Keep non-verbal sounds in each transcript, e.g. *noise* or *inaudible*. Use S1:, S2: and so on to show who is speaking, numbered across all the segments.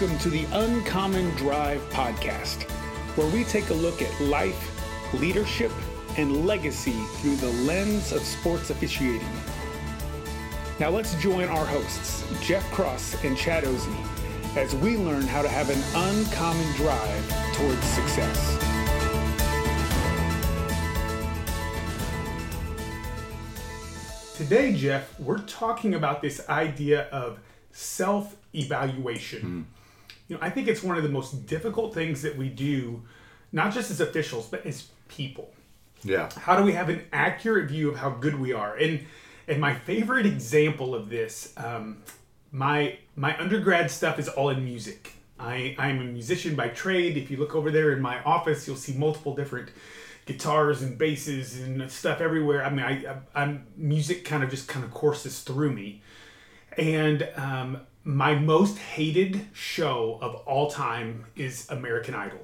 S1: Welcome to the Uncommon Drive podcast, where we take a look at life, leadership, and legacy through the lens of sports officiating. Now let's join our hosts, Jeff Cross and Chad Ozy, as we learn how to have an uncommon drive towards success. Today, Jeff, we're talking about this idea of self evaluation. Mm. You know, I think it's one of the most difficult things that we do, not just as officials, but as people.
S2: Yeah.
S1: How do we have an accurate view of how good we are? And and my favorite example of this, um, my my undergrad stuff is all in music. I I'm a musician by trade. If you look over there in my office, you'll see multiple different guitars and basses and stuff everywhere. I mean, I, I am music kind of just kind of courses through me, and um, my most hated show of all time is American Idol.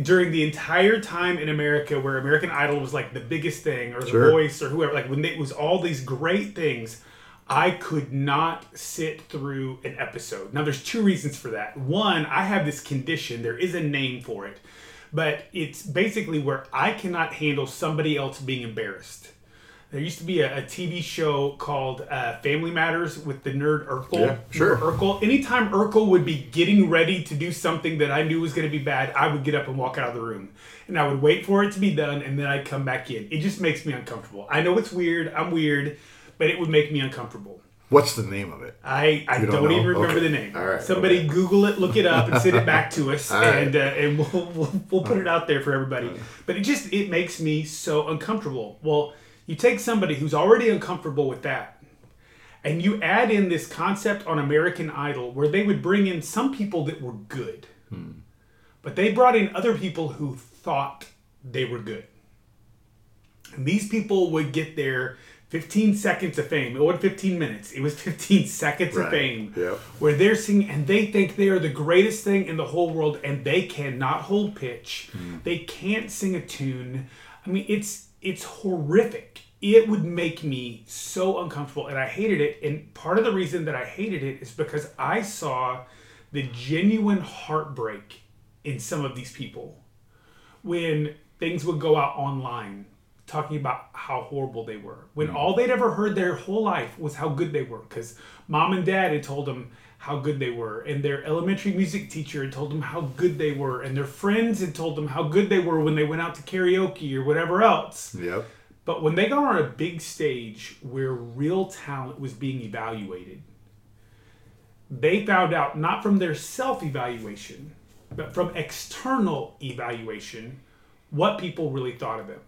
S1: During the entire time in America where American Idol was like the biggest thing, or The sure. Voice, or whoever, like when it was all these great things, I could not sit through an episode. Now, there's two reasons for that. One, I have this condition, there is a name for it, but it's basically where I cannot handle somebody else being embarrassed. There used to be a, a TV show called uh, Family Matters with the nerd Urkel.
S2: Yeah, sure.
S1: Urkel. Anytime Urkel would be getting ready to do something that I knew was going to be bad, I would get up and walk out of the room. And I would wait for it to be done, and then I'd come back in. It just makes me uncomfortable. I know it's weird. I'm weird, but it would make me uncomfortable.
S2: What's the name of it?
S1: I, I don't, don't even remember okay. the name. All right. Somebody okay. Google it, look it up, and send it back to us, *laughs* and uh, and we'll, we'll, we'll put it out there for everybody. But it just it makes me so uncomfortable. Well you take somebody who's already uncomfortable with that, and you add in this concept on American Idol where they would bring in some people that were good, hmm. but they brought in other people who thought they were good. And these people would get their 15 seconds of fame. It wasn't 15 minutes. It was 15 *laughs* seconds right. of fame.
S2: Yep.
S1: Where they're singing and they think they are the greatest thing in the whole world and they cannot hold pitch. Hmm. They can't sing a tune. I mean, it's it's horrific. It would make me so uncomfortable and I hated it. And part of the reason that I hated it is because I saw the genuine heartbreak in some of these people when things would go out online talking about how horrible they were when mm. all they'd ever heard their whole life was how good they were because mom and dad had told them how good they were. And their elementary music teacher had told them how good they were. And their friends had told them how good they were when they went out to karaoke or whatever else.
S2: Yep.
S1: But when they got on a big stage where real talent was being evaluated they found out not from their self-evaluation but from external evaluation what people really thought of them.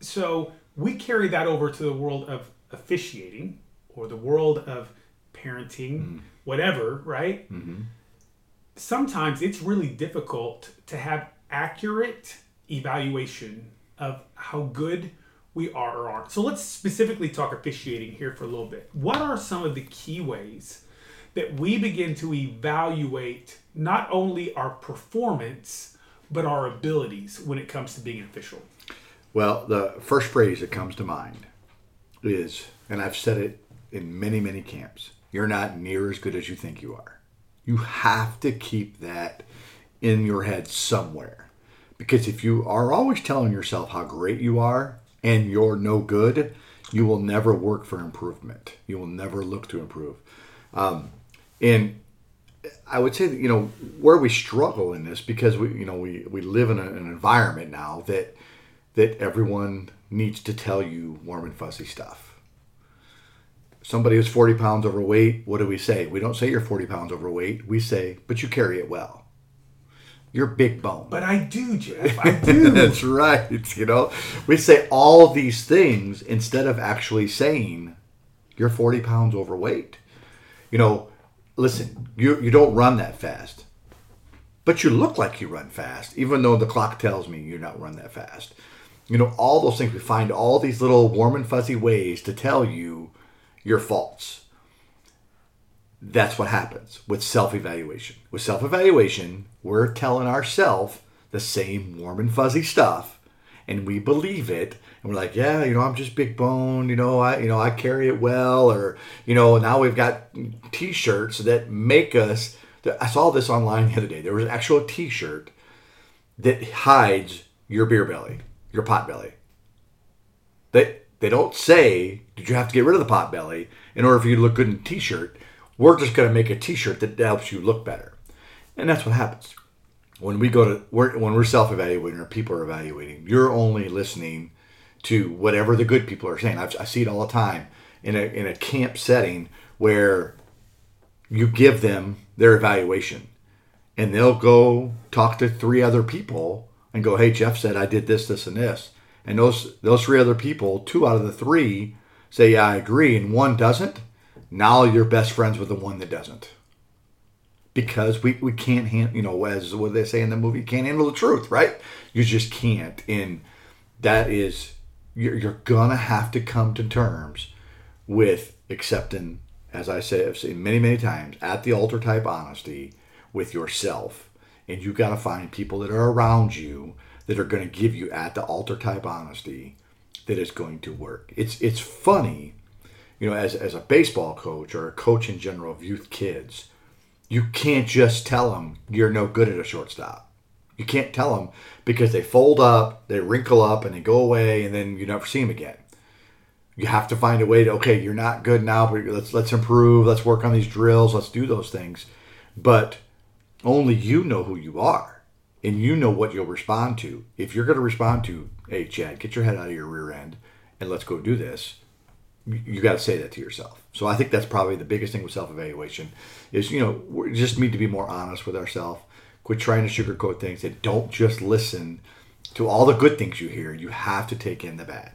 S1: So we carry that over to the world of officiating or the world of parenting, mm. whatever, right? Mm-hmm. Sometimes it's really difficult to have accurate evaluation of how good we are or aren't. So let's specifically talk officiating here for a little bit. What are some of the key ways that we begin to evaluate not only our performance, but our abilities when it comes to being an official?
S2: Well, the first phrase that comes to mind is, and I've said it in many, many camps. You're not near as good as you think you are. You have to keep that in your head somewhere. Because if you are always telling yourself how great you are and you're no good, you will never work for improvement. You will never look to improve. Um, and I would say that, you know, where we struggle in this because we, you know, we, we live in a, an environment now that, that everyone needs to tell you warm and fuzzy stuff. Somebody who's 40 pounds overweight, what do we say? We don't say you're 40 pounds overweight. We say, but you carry it well. You're big bone.
S1: But I do, Jeff. I *laughs* do.
S2: That's right. You know, we say all these things instead of actually saying you're 40 pounds overweight. You know, listen, you, you don't run that fast, but you look like you run fast, even though the clock tells me you're not run that fast. You know, all those things. We find all these little warm and fuzzy ways to tell you your faults. That's what happens with self evaluation. With self evaluation, we're telling ourselves the same warm and fuzzy stuff, and we believe it. And we're like, yeah, you know, I'm just big bone. You know, I, you know, I carry it well. Or, you know, now we've got T-shirts that make us. I saw this online the other day. There was an actual T-shirt that hides your beer belly, your pot belly. They they don't say did you have to get rid of the pot belly in order for you to look good in a T-shirt. We're just going to make a T-shirt that helps you look better, and that's what happens when we go to we're, when we're self-evaluating or people are evaluating. You're only listening to whatever the good people are saying. I've, I see it all the time in a in a camp setting where you give them their evaluation, and they'll go talk to three other people and go, "Hey, Jeff said I did this, this, and this," and those those three other people, two out of the three say, "Yeah, I agree," and one doesn't. Now you're best friends with the one that doesn't because we, we can't handle, you know, as what they say in the movie, can't handle the truth, right? You just can't. And that is, you're, you're going to have to come to terms with accepting, as I say, I've said many, many times, at the altar type honesty with yourself. And you got to find people that are around you that are going to give you at the altar type honesty that is going to work. It's, it's funny, you know, as, as a baseball coach or a coach in general of youth kids, you can't just tell them you're no good at a shortstop. You can't tell them because they fold up, they wrinkle up, and they go away, and then you never see them again. You have to find a way to okay, you're not good now, but let's let's improve. Let's work on these drills. Let's do those things. But only you know who you are, and you know what you'll respond to. If you're going to respond to, hey, Chad, get your head out of your rear end, and let's go do this you got to say that to yourself. So I think that's probably the biggest thing with self-evaluation is you know we just need to be more honest with ourselves. Quit trying to sugarcoat things and don't just listen to all the good things you hear. You have to take in the bad.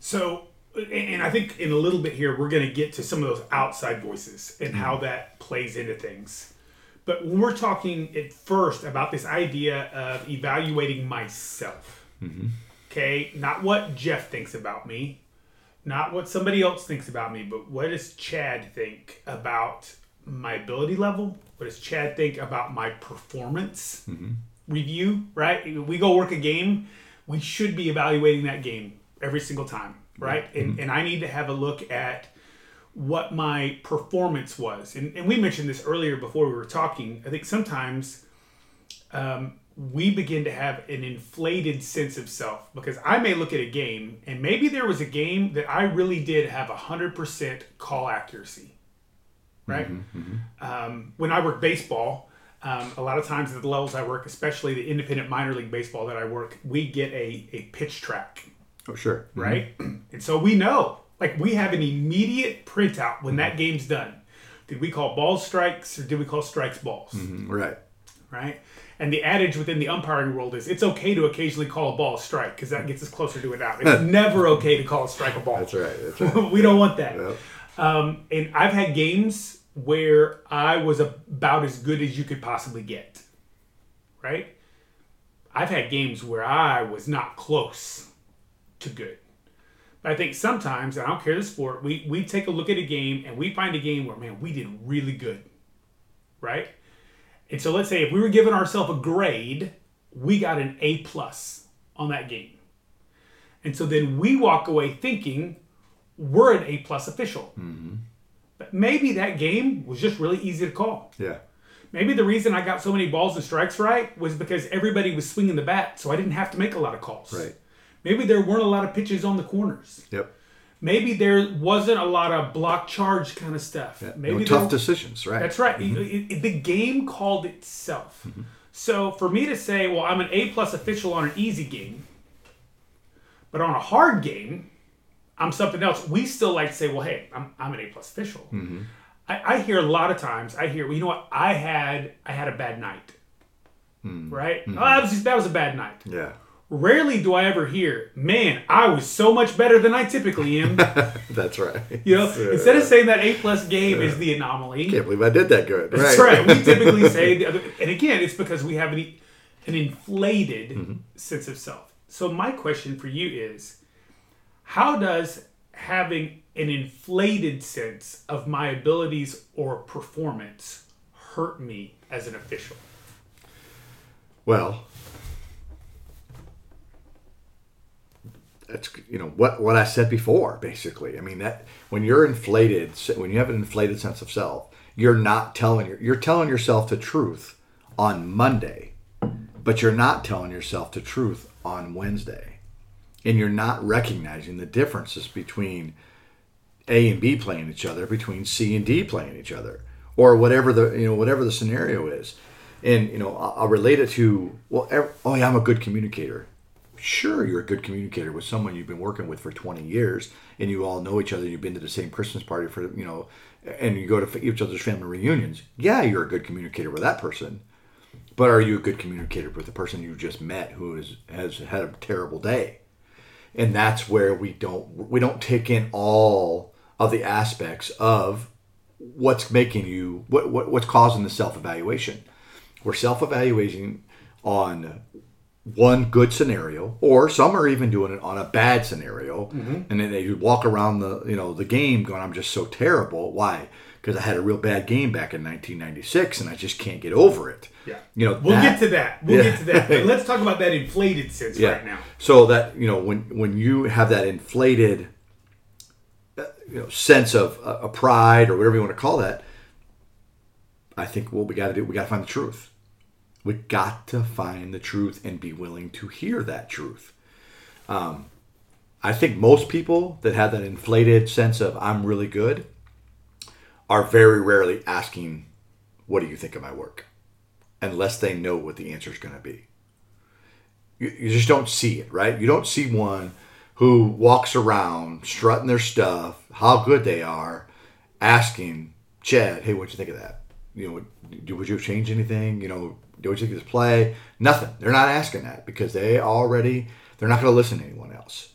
S1: So, and I think in a little bit here we're going to get to some of those outside voices and how that plays into things. But when we're talking at first about this idea of evaluating myself, mm-hmm. okay, not what Jeff thinks about me, not what somebody else thinks about me, but what does Chad think about my ability level? What does Chad think about my performance mm-hmm. review? Right? We go work a game, we should be evaluating that game every single time, right? Mm-hmm. And, and I need to have a look at what my performance was. And, and we mentioned this earlier before we were talking. I think sometimes um, we begin to have an inflated sense of self because I may look at a game and maybe there was a game that I really did have 100% call accuracy, right? Um, when I work baseball, um, a lot of times at the levels I work, especially the independent minor league baseball that I work, we get a, a pitch track,
S2: Oh sure,
S1: right? And so we know, like we have an immediate printout when that game's done. Did we call balls strikes or did we call strikes balls?
S2: Mhm, right?
S1: right? And the adage within the umpiring world is it's okay to occasionally call a ball a strike because that gets us closer to it out. It's *laughs* never okay to call a strike a ball.
S2: That's right. That's right. *laughs*
S1: we don't want that.
S2: Yep.
S1: Um, and I've had games where I was about as good as you could possibly get, right? I've had games where I was not close to good. But I think sometimes, and I don't care the sport, we, we take a look at a game and we find a game where, man, we did really good, right? And so let's say if we were giving ourselves a grade, we got an A plus on that game. And so then we walk away thinking we're an A plus official. Mm-hmm. But maybe that game was just really easy to call.
S2: Yeah.
S1: Maybe the reason I got so many balls and strikes right was because everybody was swinging the bat, so I didn't have to make a lot of calls.
S2: Right.
S1: Maybe there weren't a lot of pitches on the corners.
S2: Yep.
S1: Maybe there wasn't a lot of block charge kind of stuff. Maybe
S2: no tough
S1: there-
S2: decisions, right?
S1: That's right. Mm-hmm. It- it- the game called itself. Mm-hmm. So for me to say, well, I'm an A plus official on an easy game, but on a hard game, I'm something else. We still like to say, well, hey, I'm, I'm an A plus official. Mm-hmm. I, I hear a lot of times. I hear, well, you know what? I had I had a bad night. Mm. Right? Oh, that was that was a bad night.
S2: Yeah.
S1: Rarely do I ever hear, man, I was so much better than I typically am. *laughs*
S2: That's right.
S1: You know, instead of uh, saying that A plus game is the anomaly,
S2: can't believe I did that good.
S1: that's right. We *laughs* typically say, the other, and again, it's because we have an, an inflated mm-hmm. sense of self. So my question for you is, how does having an inflated sense of my abilities or performance hurt me as an official?
S2: Well, that's you know what what I said before. Basically, I mean that when you're inflated, when you have an inflated sense of self, you're not telling you're telling yourself the truth on Monday, but you're not telling yourself the truth on Wednesday, and you're not recognizing the differences between A and B playing each other, between C and D playing each other, or whatever the you know whatever the scenario is. And you know, I'll, relate it to well, ev- oh yeah, I'm a good communicator. Sure, you're a good communicator with someone you've been working with for 20 years, and you all know each other. You've been to the same Christmas party for you know, and you go to each other's family reunions. Yeah, you're a good communicator with that person. But are you a good communicator with the person you just met who is, has had a terrible day? and that's where we don't we don't take in all of the aspects of what's making you what, what what's causing the self-evaluation we're self-evaluating on one good scenario or some are even doing it on a bad scenario and then they walk around the you know the game going i'm just so terrible why because i had a real bad game back in 1996 and i just can't get over it
S1: Yeah.
S2: you know
S1: We'll
S2: that-
S1: get to that. We'll *laughs*
S2: Yeah.
S1: get to that. But let's talk about that inflated sense right now.
S2: so that you know when when you have that inflated uh, you know sense of uh, a pride or whatever you want to call that, I think what we got to do we got to find the truth. We got to find the truth and be willing to hear that truth. Um, I think most people that have that inflated sense of I'm really good are very rarely asking, "What do you think of my work?" unless they know what the answer is going to be you, you just don't see it, right? You don't see one who walks around strutting their stuff, how good they are, asking Chad, "Hey, what'd you think of that? You know, would- would you change anything? You know, do you think this play? Nothing. They're not asking that because they already they're not going to listen to anyone else.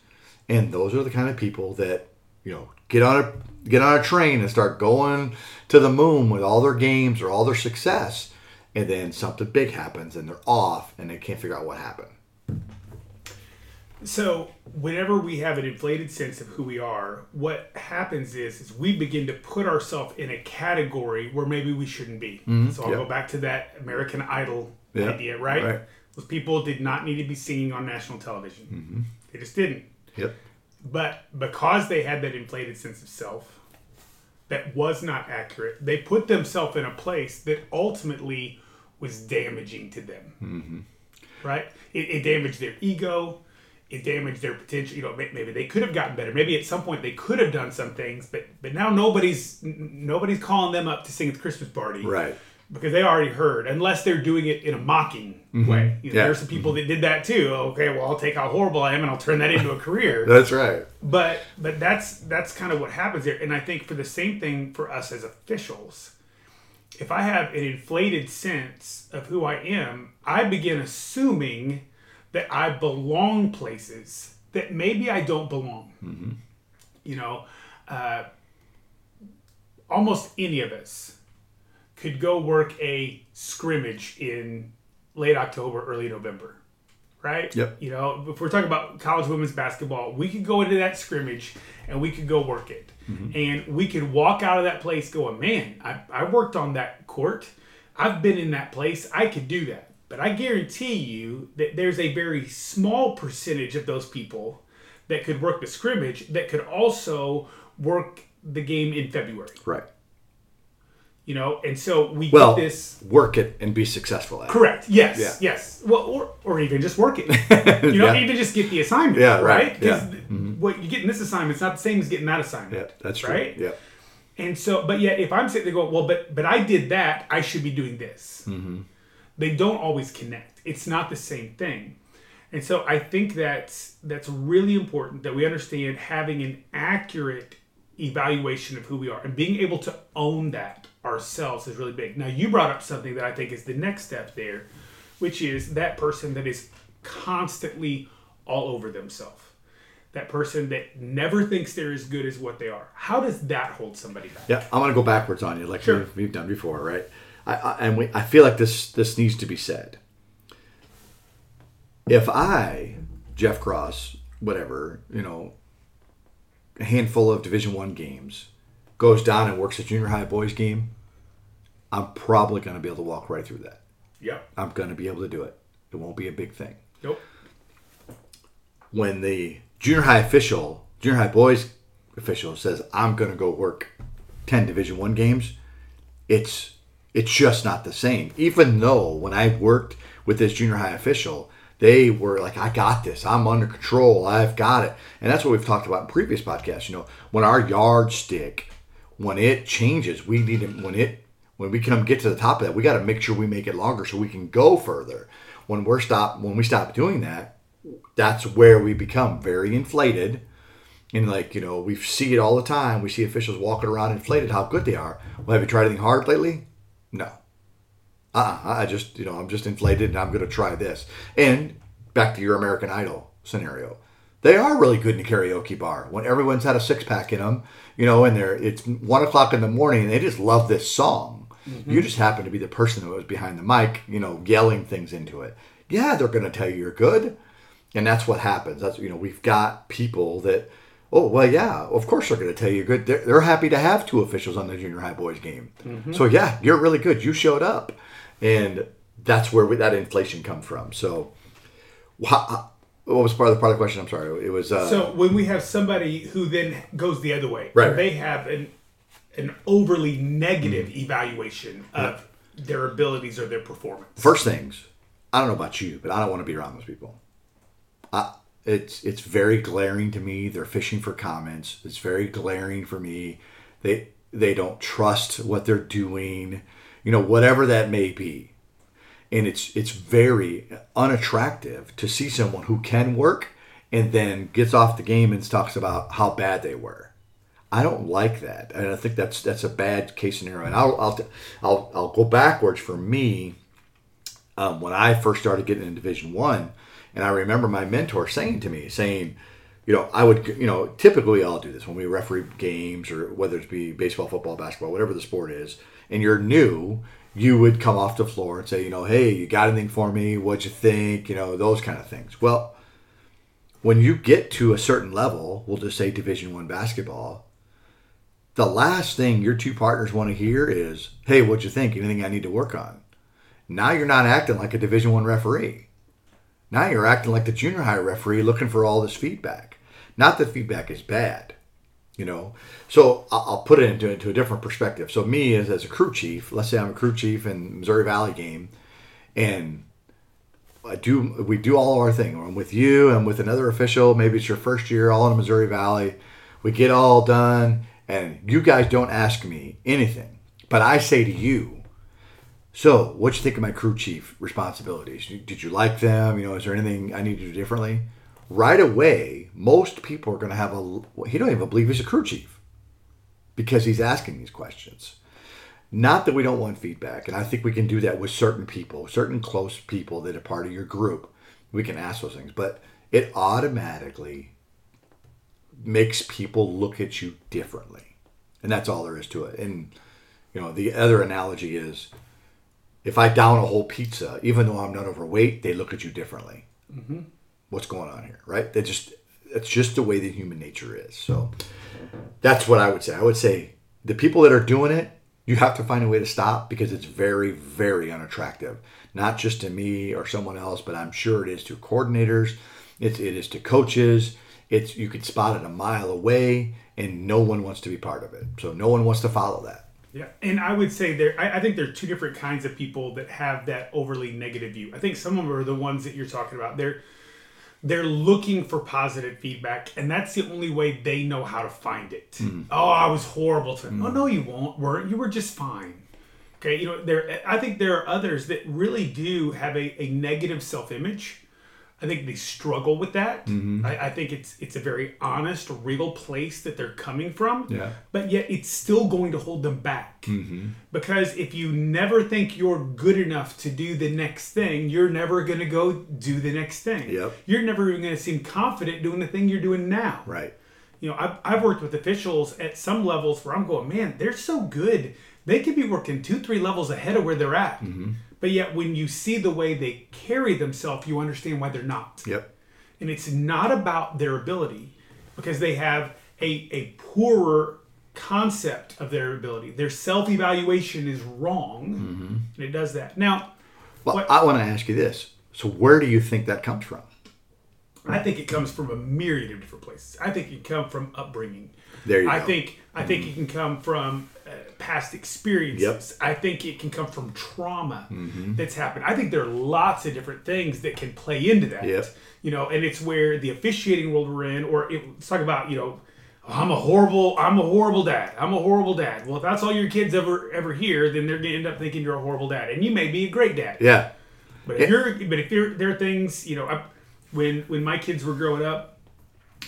S2: And those are the kind of people that you know get on a get on a train and start going to the moon with all their games or all their success, and then something big happens and they're off and they can't figure out what happened.
S1: So whenever we have an inflated sense of who we are, what happens is, is we begin to put ourselves in a category where maybe we shouldn't be. So I'll
S2: Mm-hmm.
S1: go back to that American Idol
S2: Yeah,
S1: idea, right?
S2: right.
S1: Those people did not need to be singing on national television.
S2: Mm-hmm.
S1: They just didn't.
S2: Yep.
S1: But because they had that inflated sense of self that was not accurate, they put themselves in a place that ultimately was damaging to them. Right? It, it damaged their ego. It damaged their potential. You know, maybe they could have gotten better. Maybe at some point they could have done some things, but but now nobody's nobody's calling them up to sing at the Christmas party,
S2: Right.
S1: Because they already heard, unless they're doing it in a mocking way. You know,
S2: Mm-hmm. Yeah.
S1: There's some people that did that too. Okay, well, I'll take how horrible I am and I'll turn that into a career *laughs*
S2: That's right.
S1: but but that's that's kind of what happens there. and i think for the same thing for us as officials if i have an inflated sense of who i am i begin assuming that i belong places that maybe i don't belong you know uh, almost any of us could go work a scrimmage in late october early november right?
S2: Yep.
S1: You know, if we're talking about college women's basketball, we could go into that scrimmage and we could go work it. And we could walk out of that place going, man, I, I worked on that court. I've been in that place. I could do that. But I guarantee you that there's a very small percentage of those people that could work the scrimmage that could also work the game in February.
S2: Right.
S1: You know, and so we
S2: Well,
S1: get this
S2: work it and be successful at it.
S1: correct. Yes,
S2: Yeah.
S1: yes. Well, or, or even just work it. *laughs* You know,
S2: Yeah.
S1: even just get the assignment.
S2: Yeah,
S1: right.
S2: right,
S1: Because
S2: yeah. Mm-hmm.
S1: what you get in this assignment is not the same as getting that assignment.
S2: Yeah, that's true.
S1: Right.
S2: Yeah.
S1: And so, but yet, if I'm sitting there going, well, but but I did that, I should be doing this.
S2: Mm-hmm.
S1: They don't always connect. It's not the same thing. And so, I think that's that's really important that we understand having an accurate evaluation of who we are and being able to own that ourselves is really big. Now, you brought up something that I think is the next step there, which is that person that is constantly all over themselves that person that never thinks they're as good as what they are. How does that hold somebody back?
S2: Yeah, I'm gonna go backwards on you, like
S1: Sure.
S2: we've, we've done before, right? I, I, and we, I feel like this this needs to be said. If I, Jeff Cross, whatever, you know, a handful of Division One games, goes down and works a junior high boys game, I'm probably gonna be able to walk right through that.
S1: Yep.
S2: I'm gonna be able to do it. It won't be a big thing.
S1: Nope.
S2: when the junior high official, junior high boys official says, "I'm going to go work 10 Division 1 games," it's it's just not the same. Even though when I worked with this junior high official, they were like, "I got this. I'm under control. I've got it." And that's what we've talked about in previous podcasts, you know, when our yardstick when it changes, we need to when it when we come get to the top of that, we got to make sure we make it longer so we can go further. When we're stop when we stop doing that, that's where we become very inflated. And like, you know, we see it all the time. We see officials walking around inflated how good they are. Well, have you tried anything hard lately? No. Uh uh I just, you know, I'm just inflated and I'm going to try this. And back to your American Idol scenario. They are really good in a karaoke bar when everyone's had a six pack in them, you know, and they're, it's one o'clock in the morning and they just love this song. You just happen to be the person that was behind the mic, you know, yelling things into it. Yeah, they're going to tell you you're good and that's what happens. That's you know we've got people that oh well yeah of course they're going to tell you good. They're, they're happy to have two officials on the junior high boys game. Mm-hmm. So yeah, you're really good. You showed up, and that's where we, that inflation comes from. So uh, what was part of the the question? I'm sorry. It was uh,
S1: So when we have somebody who then goes the other way,
S2: Right.
S1: they have an an overly negative mm-hmm. evaluation of their abilities or their performance.
S2: first things. I don't know about you, but I don't want to be around those people. I, it's it's very glaring to me. They're fishing for comments. It's very glaring for me. They they don't trust what they're doing. You know, whatever that may be. And it's it's very unattractive to see someone who can work and then gets off the game and talks about how bad they were. I don't like that, and I think that's that's a bad case scenario. And I'll I'll I'll, I'll go backwards for me um, when I first started getting in Division One, and I remember my mentor saying to me, saying, you know, I would, you know, typically all do this when we referee games or whether it be baseball, football, basketball, whatever the sport is, and you're new, you would come off the floor and say, you know, hey, you got anything for me? What'd you think? You know, those kind of things. Well, when you get to a certain level, we'll just say Division One basketball, the last thing your two partners want to hear is, "Hey, what'd you think? Anything I need to work on?" Now you're not acting like a Division One referee. Now you're acting like the junior high referee, looking for all this feedback. Not that feedback is bad, you know. So I'll put it into, into a different perspective. So me as, as a crew chief, let's say I'm a crew chief in Missouri Valley game, and I do we do all our thing. I'm with you. I'm with another official. Maybe it's your first year, all in Missouri Valley. We get all done, and you guys don't ask me anything, but I say to you, "So, what you think of my crew chief responsibilities? Did you like them? You know, is there anything I need to do differently?" Right away, most people are going to have a. He don't even believe he's a crew chief because he's asking these questions. Not that we don't want feedback, and I think we can do that with certain people, certain close people that are part of your group. We can ask those things, but it automatically makes people look at you differently, and that's all there is to it. And you know, the other analogy is, if I down a whole pizza, even though I'm not overweight, they look at you differently. Mm-hmm. What's going on here, right? They just it's just the way that human nature is. So that's what I would say. I would say the people that are doing it, you have to find a way to stop because it's very, very unattractive. Not just to me or someone else, but I'm sure it is to coordinators, It's it is to coaches, it's you can spot it a mile away, and no one wants to be part of it. So no one wants to follow that.
S1: Yeah, and I would say there. I, I think there are two different kinds of people that have that overly negative view. I think some of them are the ones that you're talking about. They're they're looking for positive feedback, and that's the only way they know how to find it. Mm-hmm. Oh, I was horrible to. Oh mm-hmm. no, you won't. Weren't you? Were just fine. Okay, you know there. I think there are others that really do have a, a negative self image. I think they struggle with that. Mm-hmm. I, I think it's it's a very honest, real place that they're coming from.
S2: Yeah.
S1: But yet it's still going to hold them back. Mm-hmm. Because if you never think you're good enough to do the next thing, you're never going to go do the next thing.
S2: Yep.
S1: You're never even going to seem confident doing the thing you're doing now.
S2: Right.
S1: You know, I've, I've worked with officials at some levels where I'm going, man, they're so good. They could be working two, three levels ahead of where they're at. Mm-hmm. But yet, when you see the way they carry themselves, you understand why they're not.
S2: Yep.
S1: And it's not about their ability because they have a, a poorer concept of their ability. Their self evaluation is wrong, mm-hmm. and it does that. Now,
S2: Well,
S1: What-
S2: I want to ask you this. So where do you think that comes from?
S1: I think it comes from a myriad of different places. I think it can come from upbringing.
S2: There you
S1: I
S2: go.
S1: think I think mm-hmm. it can come from past experiences.
S2: Yep. Mm-hmm.
S1: I think it can come from trauma that's happened. I think there are lots of different things that can play into that.
S2: Yep.
S1: You know, and it's where the officiating world we're in, or it, let's talk about you know. I'm a horrible. I'm a horrible dad. I'm a horrible dad. Well, if that's all your kids ever ever hear, then they're gonna end up thinking you're a horrible dad, and you may be a great dad.
S2: Yeah.
S1: But if you're, but if there, there are things, you know, I, when when my kids were growing up,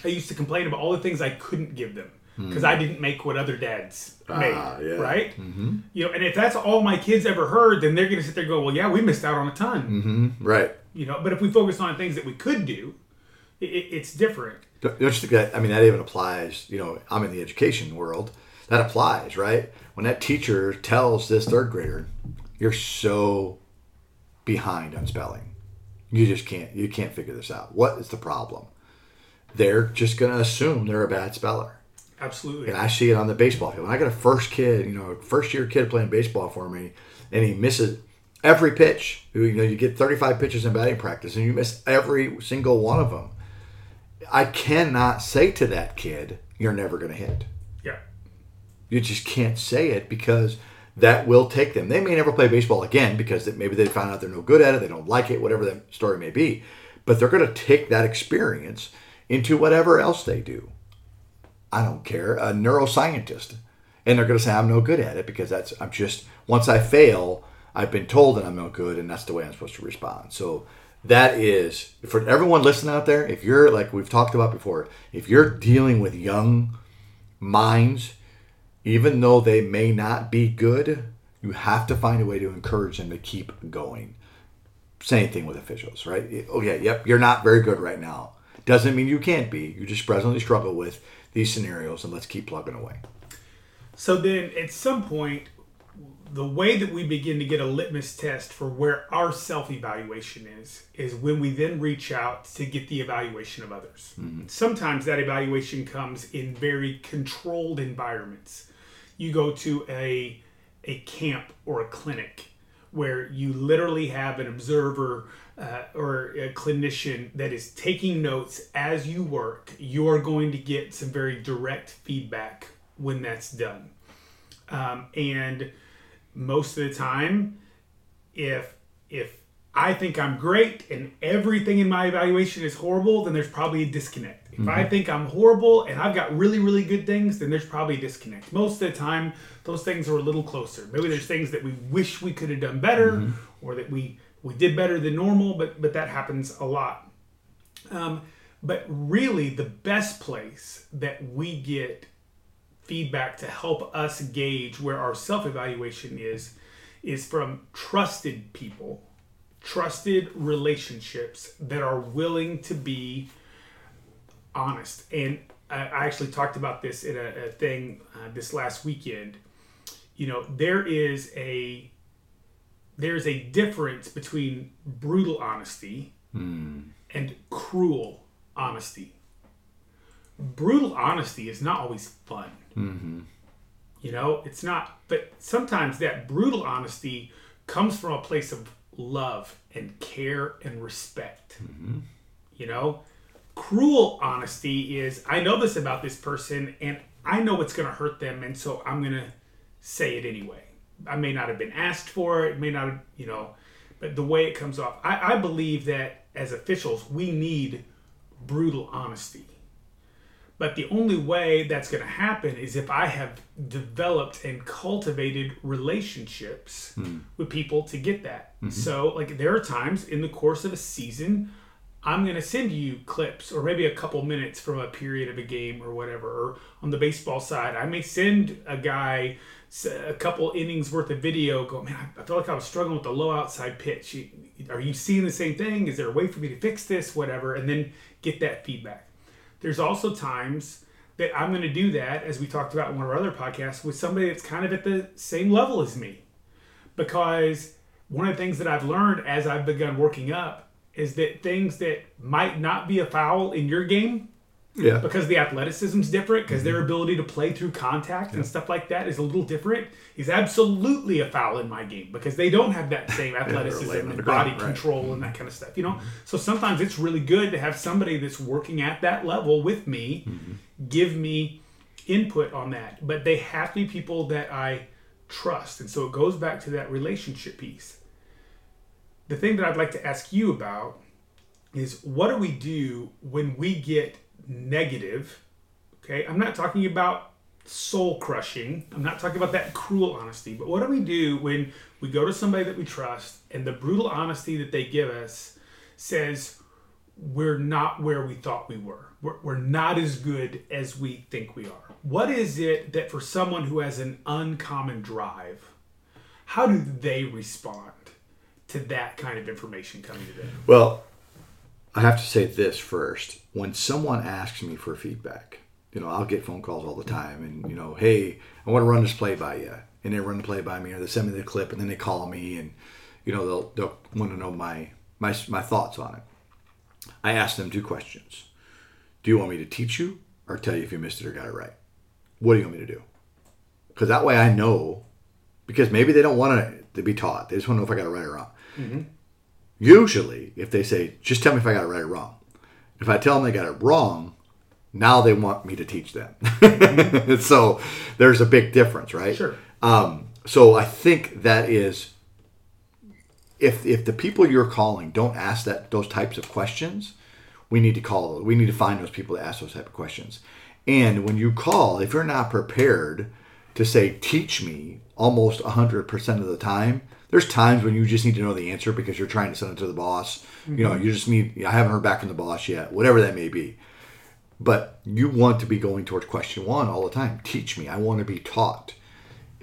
S1: I used to complain about all the things I couldn't give them because I didn't make what other dads made,
S2: Ah, yeah.
S1: right? Mm-hmm. You know, and if that's all my kids ever heard, then they're going to sit there and go, "Well, yeah, we missed out on a ton,"
S2: Right.
S1: you know. But if we focus on things that we could do, it, it, it's different.
S2: Don't you think that? I mean, that even applies. You know, I'm in the education world. That applies, right? When that teacher tells this third grader, "You're so behind on spelling. You just can't. You can't figure this out. What is the problem?" They're just going to assume they're a bad speller.
S1: Absolutely.
S2: And I see it on the baseball field. When I got a first kid, you know, first year kid playing baseball for me, and he misses every pitch. You know, you get 35 pitches in batting practice, and you miss every single one of them. I cannot say to that kid, "You're never going to hit."
S1: Yeah.
S2: You just can't say it because that will take them. They may never play baseball again because maybe they found out they're no good at it, they don't like it, whatever the story may be. But they're going to take that experience into whatever else they do. I don't care, a neuroscientist. And they're going to say, I'm no good at it because that's, I'm just, once I fail, I've been told that I'm no good and that's the way I'm supposed to respond. So that is, for everyone listening out there, if you're, like we've talked about before, if you're dealing with young minds, even though they may not be good, you have to find a way to encourage them to keep going. Same thing with officials, right? Oh, okay, yep, you're not very good right now. Doesn't mean you can't be. You just presently struggle with these scenarios, and let's keep plugging away.
S1: So then at some point, the way that we begin to get a litmus test for where our self evaluation is, is when we then reach out to get the evaluation of others. Mm-hmm. Sometimes that evaluation comes in very controlled environments. You go to a, a camp or a clinic where you literally have an observer uh, or a clinician that is taking notes as you work. You are going to get some very direct feedback when that's done. Um, and most of the time, if if I think I'm great and everything in my evaluation is horrible, then there's probably a disconnect. If I think I'm horrible and I've got really, really good things, then there's probably a disconnect. Most of the time, those things are a little closer. Maybe there's things that we wish we could have done better or that we, we did better than normal, but, but that happens a lot. Um, but really, the best place that we get feedback to help us gauge where our self evaluation is is from trusted people, trusted relationships that are willing to be honest. And I actually talked about this in a, a thing uh, this last weekend. You know, there is a there's a difference between brutal honesty hmm. and cruel honesty. Brutal honesty is not always fun. Mm-hmm. You know, it's not, but sometimes that brutal honesty comes from a place of love and care and respect. Mm-hmm. You know, cruel honesty is I know this about this person and I know it's going to hurt them, and so I'm going to say it anyway. I may not have been asked for it, may not have, you know, but the way it comes off, I, I believe that as officials, we need brutal honesty. But the only way that's going to happen is if I have developed and cultivated relationships hmm. with people to get that. Mm-hmm. So, like, there are times in the course of a season, I'm going to send you clips or maybe a couple minutes from a period of a game or whatever. Or on the baseball side, I may send a guy a couple innings worth of video. Go, man, I- felt like I was struggling with the low outside pitch. Are you seeing the same thing? Is there a way for me to fix this? Whatever, and then get that feedback. There's also times that I'm going to do that, as we talked about in one of our other podcasts, with somebody that's kind of at the same level as me because one of the things that I've learned as I've begun working up is that things that might not be a foul in your game
S2: Yeah.
S1: because the athleticism's different because their ability to play through contact and stuff like that is a little different is absolutely a foul in my game because they don't have that same *laughs* athleticism and body
S2: right.
S1: control and that kind of stuff you know? So sometimes it's really good to have somebody that's working at that level with me give me input on that but they have to be people that i trust and so it goes back to that relationship piece the thing that i'd like to ask you about is what do we do when we get negative okay? I'm not talking about soul crushing. I'm not talking about that cruel honesty but what do we do when we go to somebody that we trust and the brutal honesty that they give us says we're not where we thought we were. We're, we're not as good as we think we are. What is it that for someone who has an uncommon drive how do they respond to that kind of information coming to them
S2: Well, I have to say this first. When someone asks me for feedback, you know, I'll get phone calls all the time, and you know, hey, I want to run this play by you, and they run the play by me, or they send me the clip, and then they call me, and you know, they'll they'll want to know my my my thoughts on it. I ask them two questions: Do you want me to teach you, or tell you if you missed it or got it right? What do you want me to do? Because that way I know. Because maybe they don't want to, to be taught; they just want to know if I got it right or wrong. Usually, if they say, just tell me if I got it right or wrong. If I tell them they got it wrong, now they want me to teach them. *laughs* so there's a big difference, right?
S1: Sure.
S2: Um, so I think that is, if if the people you're calling don't ask that those types of questions, we need to call those. We need to find those people to ask those type of questions. And when you call, if you're not prepared to say, teach me almost 100% of the time, there's times when you just need to know the answer because you're trying to send it to the boss. You know, you just need, I haven't heard back from the boss yet, whatever that may be. But you want to be going towards question one all the time. Teach me. I want to be taught.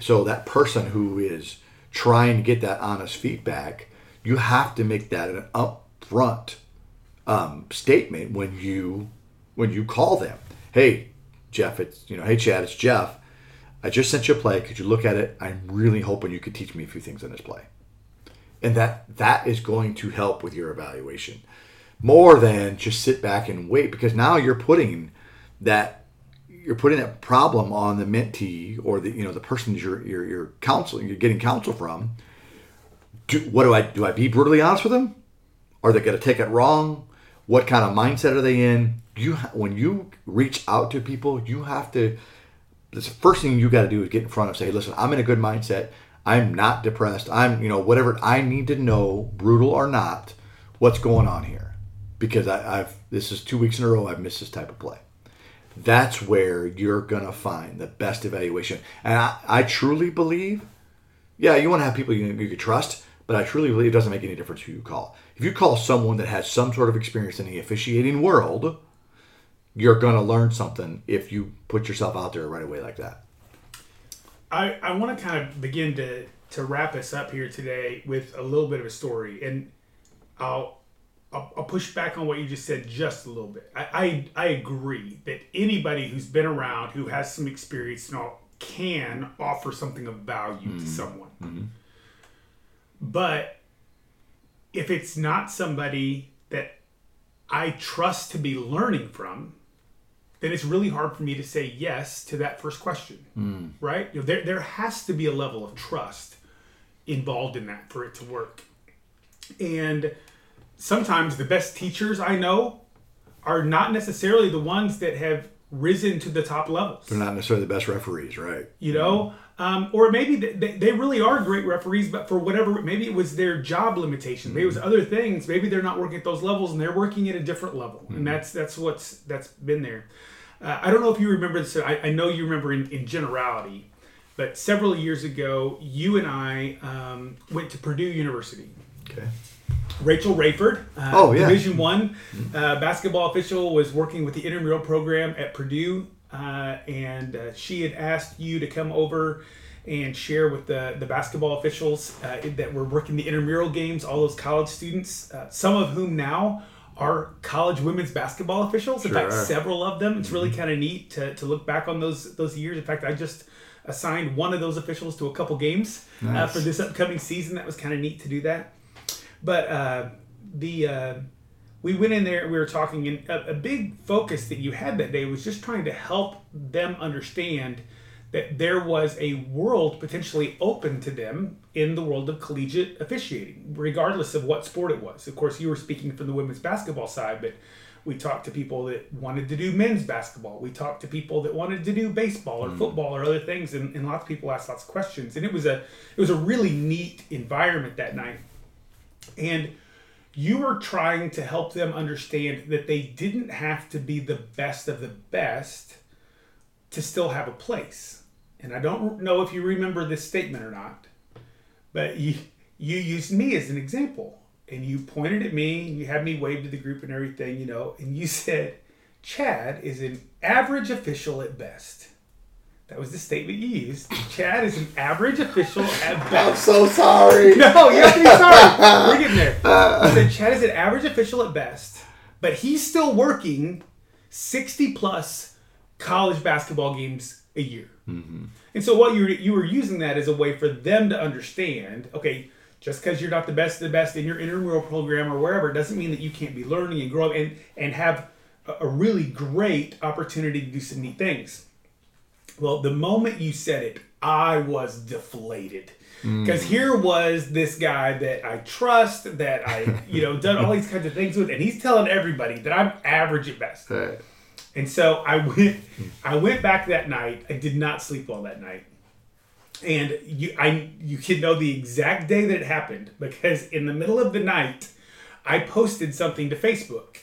S2: So that person who is trying to get that honest feedback, you have to make that an upfront um, statement when you when you call them. Hey, Jeff, it's you know, hey Chad, it's Jeff. I just sent you a play. Could you look at it? I'm really hoping you could teach me a few things on this play. And that that is going to help with your evaluation more than just sit back and wait because now you're putting that you're putting that problem on the mentee or the you know the person you're you're, you're counseling you're getting counsel from do, what do I do I be brutally honest with them are they going to take it wrong what kind of mindset are they in you when you reach out to people you have to the first thing you got to do is get in front of say listen i'm in a good mindset. I'm not depressed. I'm you know whatever i need to know brutal or not what's going on here? Because I, i've this is two weeks in a row i've missed this type of play. That's where you're gonna find the best evaluation. And i, I truly believe yeah you want to have people you, you can trust but i truly believe it doesn't make any difference who you call. If you call someone that has some sort of experience in the officiating world you're going to learn something if you put yourself out there right away like that.
S1: I, I want to kind of begin to to wrap us up here today with a little bit of a story, and I'll I'll, I'll push back on what you just said just a little bit. I, I I agree that anybody who's been around who has some experience and all can offer something of value to mm-hmm. someone, mm-hmm. but if it's not somebody that I trust to be learning from, then it's really hard for me to say yes to that first question, hmm. right? You know, there, there has to be a level of trust involved in that for it to work. And sometimes the best teachers I know are not necessarily the ones that have risen to the top levels.
S2: They're not necessarily the best referees, right?
S1: you know um, or maybe they, they really are great referees but for whatever maybe it was their job limitation. Maybe it was other things. Maybe they're not working at those levels and they're working at a different level. And that's that's what's that's been there. Uh, i don't know if you remember this I, I know you remember in, in generality but several years ago you and i um, went to purdue university.
S2: Okay.
S1: Rachel Rayford, uh,
S2: Oh, yeah.
S1: Division One uh, basketball official, was working with the intramural program at Purdue, uh, and uh, she had asked you to come over and share with the, the basketball officials uh, that were working the intramural games, all those college students, uh, some of whom now are college women's basketball officials. In fact, several of them. It's really kind of neat to, to look back on those those years. In fact, I just assigned one of those officials to a couple games uh,
S2: Nice.
S1: for this upcoming season. That was kind of neat to do that. But uh, the uh, we went in there. and We were talking, and a, a big focus that you had that day was just trying to help them understand that there was a world potentially open to them in the world of collegiate officiating, regardless of what sport it was. Of course, you were speaking from the women's basketball side, but we talked to people that wanted to do men's basketball. We talked to people that wanted to do baseball or hmm. football or other things, and, and lots of people asked lots of questions. And it was a it was a really neat environment that night and you were trying to help them understand that they didn't have to be the best of the best to still have a place. And I don't know if you remember this statement or not, but you you used me as an example, and you pointed at me, and you had me wave to the group and everything, you know, and you said, "Chad is an average official at best." That was the statement you used. Chad is an average official at *laughs* best.
S2: I'm so sorry. *laughs*
S1: No, you have to be sorry. We're getting there. *laughs* Uh. He said Chad is an average official at best, but he's still working 60 plus college basketball games a year. Mm-hmm. And so what you were, you were using that as a way for them to understand, okay, just because you're not the best of the best in your intramural program or wherever, doesn't mean that you can't be learning and growing and, and have a really great opportunity to do some neat things. Well, the moment you said it, I was deflated. Because here was this guy that I trust, that I, you know, done all these kinds of things with, and he's telling everybody that I'm average at best.
S2: Right.
S1: And so I went, I went back that night. I did not sleep well that night, and you, I, you can know the exact day that it happened because in the middle of the night, I posted something to Facebook.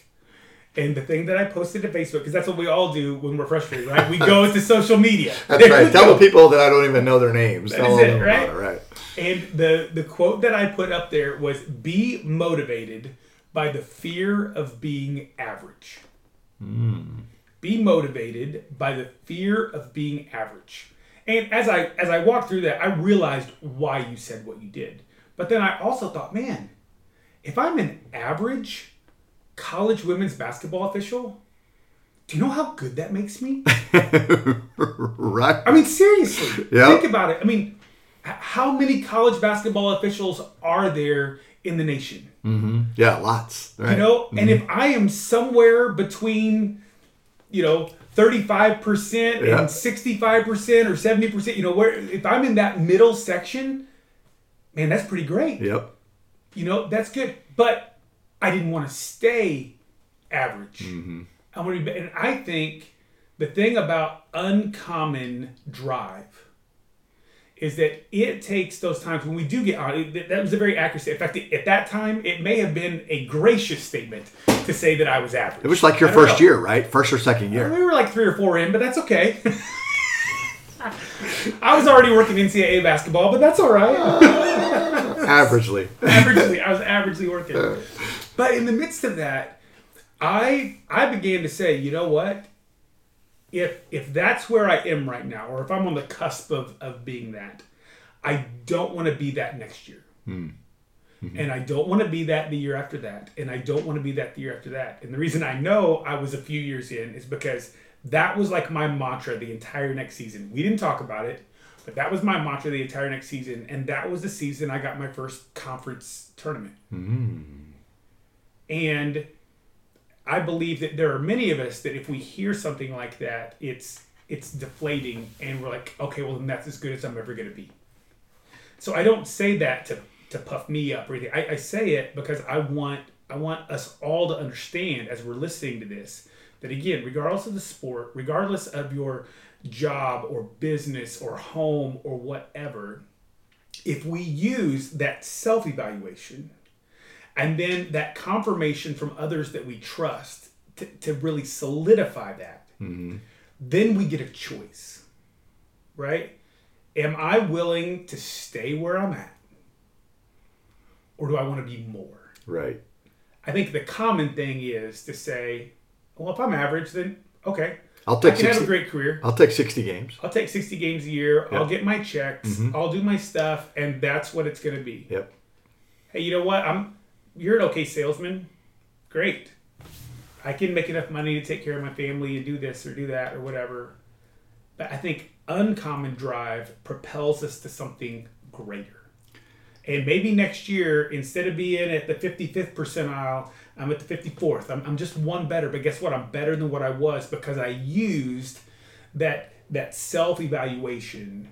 S1: And the thing that I posted to Facebook, because that's what we all do when we're frustrated, right? We go to *laughs* social media.
S2: That's
S1: There
S2: right. *laughs* Tell the people that I don't even know their names.
S1: That
S2: Tell
S1: is it, right?
S2: it, right.
S1: And the the quote that I put up there was be motivated by the fear of being average. Hmm. Be motivated by the fear of being average. And as I as I walked through that, I realized why you said what you did. But then I also thought, man, if I'm an average college women's basketball official, do you know how good that makes me? *laughs*
S2: right.
S1: I mean, seriously. *laughs*
S2: Yeah.
S1: Think about it. I mean, how many college basketball officials are there in the nation? Mm-hmm.
S2: Yeah, lots. Right.
S1: You know, and mm-hmm. if I am somewhere between, you know, 35%
S2: Yeah.
S1: and 65% or 70%, you know, where if I'm in that middle section, man, that's pretty great.
S2: Yep.
S1: You know, that's good. But I didn't want to stay average. Mm-hmm. I want to be, and I think the thing about uncommon drive is that it takes those times when we do get on. That was a very accurate. statement. In fact, at that time, it may have been a gracious statement to say that I was average.
S2: It was like your first
S1: know.
S2: year, right? First or second year.
S1: We were like three or four in, but that's okay. *laughs* I was already working NCAA basketball, but that's all right. *laughs*
S2: Averagely.
S1: averagely, I was averagely working. Uh. But in the midst of that, I I began to say, you know what? If if that's where I am right now, or if I'm on the cusp of, of being that, I don't want to be that next year. Hmm. Mm-hmm. And I don't want to be that the year after that. And I don't want to be that the year after that. And the reason I know I was a few years in is because that was like my mantra the entire next season. We didn't talk about it, but that was my mantra the entire next season. And that was the season I got my first conference tournament. Hmm. And I believe that there are many of us that if we hear something like that, it's it's deflating and we're like, okay, well then that's as good as I'm ever gonna be. So I don't say that to to puff me up or anything. I, I say it because I want I want us all to understand as we're listening to this that again, regardless of the sport, regardless of your job or business or home or whatever, if we use that self evaluation and then that confirmation from others that we trust to, to really solidify that, mm-hmm. then we get a choice, right? Am I willing to stay where I'm at? Or do I want to be more?
S2: Right.
S1: I think the common thing is to say, well, if I'm average, then okay.
S2: I'll take I
S1: can have
S2: 60,
S1: a great career.
S2: I'll take 60 games.
S1: I'll take 60 games a year. I'll get my checks. Mm-hmm. I'll do my stuff, and that's what it's going to be.
S2: Yep.
S1: Hey, you know what? I'm you're an okay salesman. Great. I can make enough money to take care of my family and do this or do that or whatever. But I think uncommon drive propels us to something greater. And maybe next year, instead of being at the 55th percentile, I'm at the 54th. I'm, I'm just one better. But guess what? I'm better than what I was because I used that that self evaluation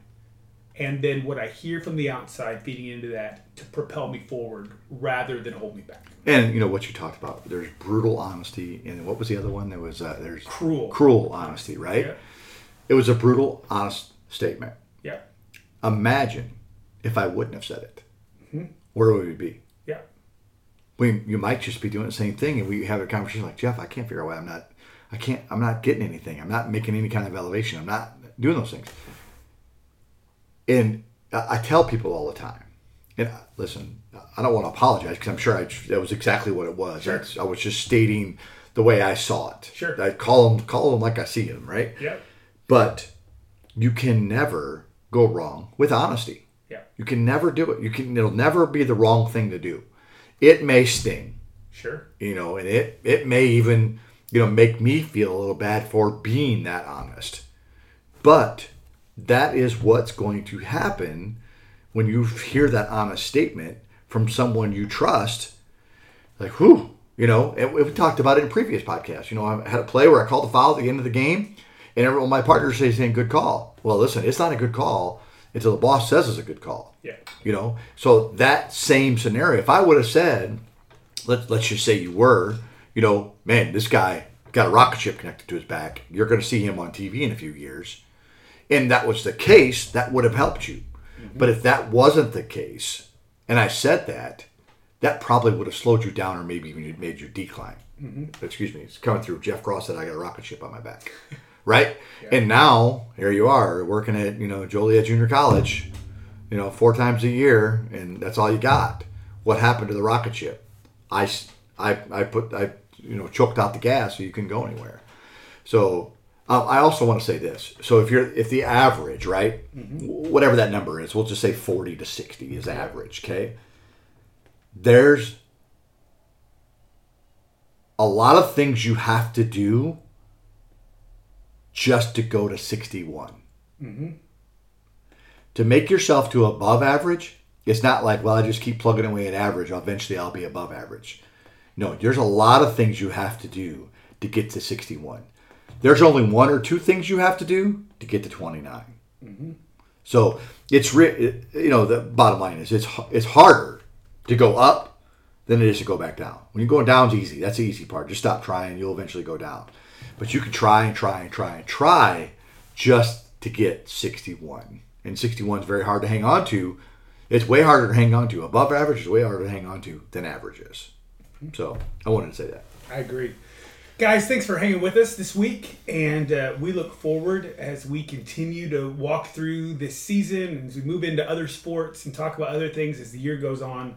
S1: and then what I hear from the outside feeding into that to propel me forward rather than hold me back.
S2: And you know what you talked about. There's brutal honesty, and what was the other one? There was uh, there's
S1: Cruel.
S2: cruel honesty, right?
S1: Yeah.
S2: It was a brutal, honest statement.
S1: Yeah.
S2: Imagine if I wouldn't have said it.
S1: Mm-hmm.
S2: Where would we be?
S1: Yeah.
S2: We, you might just be doing the same thing, and we have a conversation like Jeff. I can't figure out why I'm not. I can't. I'm not getting anything. I'm not making any kind of elevation. I'm not doing those things. And I tell people all the time. And listen, I don't want to apologize because I'm sure I, that was exactly what it was.
S1: Sure.
S2: I was just stating the way I saw it.
S1: Sure.
S2: I call them call them like I see them, right?
S1: Yeah.
S2: But you can never go wrong with honesty.
S1: Yeah.
S2: You can never do it. You can. It'll never be the wrong thing to do. It may sting,
S1: Sure.
S2: you know, and it it may even you know make me feel a little bad for being that honest. But that is what's going to happen when you hear that honest statement from someone you trust. Like, whew, you know, and we we talked about it in previous podcasts. You know, I had a play where I called the foul at the end of the game, and everyone, my partner says, saying good call. Well, listen, it's not a good call until the boss says it's a good call.
S1: Yeah.
S2: You know, so that same scenario, if I would have said, let, let's just say you were, you know, man, this guy got a rocket ship connected to his back. You're going to see him on TV in a few years. And that was the case, that would have helped you. Mm-hmm. But if that wasn't the case, and I said that, that probably would have slowed you down or maybe even made you decline. Mm-hmm. Excuse me, it's coming through. Jeff Cross said I got a rocket ship on my back. *laughs* Right? And now, here you are working at, you know, Joliet Junior College, you know, four times a year, and that's all you got. What happened to the rocket ship? I, I, I put, I, you know, choked out the gas so you couldn't go anywhere. So um, I also want to say this. So if you're, if the average, right, wh- whatever that number is, we'll just say 40 to 60 is average, okay? There's a lot of things you have to do just to go to 61. To make yourself to above average, it's not like, well, I just keep plugging away at average. Eventually, I'll be above average. No, there's a lot of things you have to do to get to 61. There's only one or two things you have to do to get to 29. Mm-hmm. So it's re- you know the bottom line is it's it's harder to go up than it is to go back down. When you're going down, it's easy. That's the easy part. Just stop trying. You'll eventually go down. But you can try and try and try and try just to get 61. And 61 is very hard to hang on to. It's way harder to hang on to. Above average is way harder to hang on to than average is. Mm-hmm. So I wanted to say that.
S1: I agree. Guys, thanks for hanging with us this week, and uh, we look forward as we continue to walk through this season and as we move into other sports and talk about other things as the year goes on.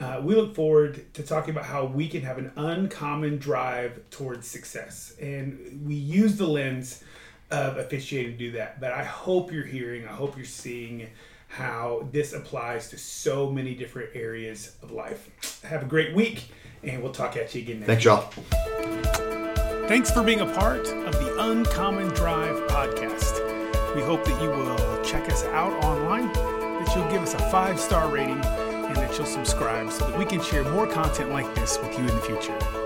S1: Uh, we look forward to talking about how we can have an uncommon drive towards success, and we use the lens of officiating to do that. But I hope you're hearing, I hope you're seeing how this applies to so many different areas of life. Have a great week, and we'll talk at you again next
S2: Thanks, y'all.
S1: Thanks for being a part of the Uncommon Drive podcast. We hope that you will check us out online, that you'll give us a five star rating, and that you'll subscribe so that we can share more content like this with you in the future.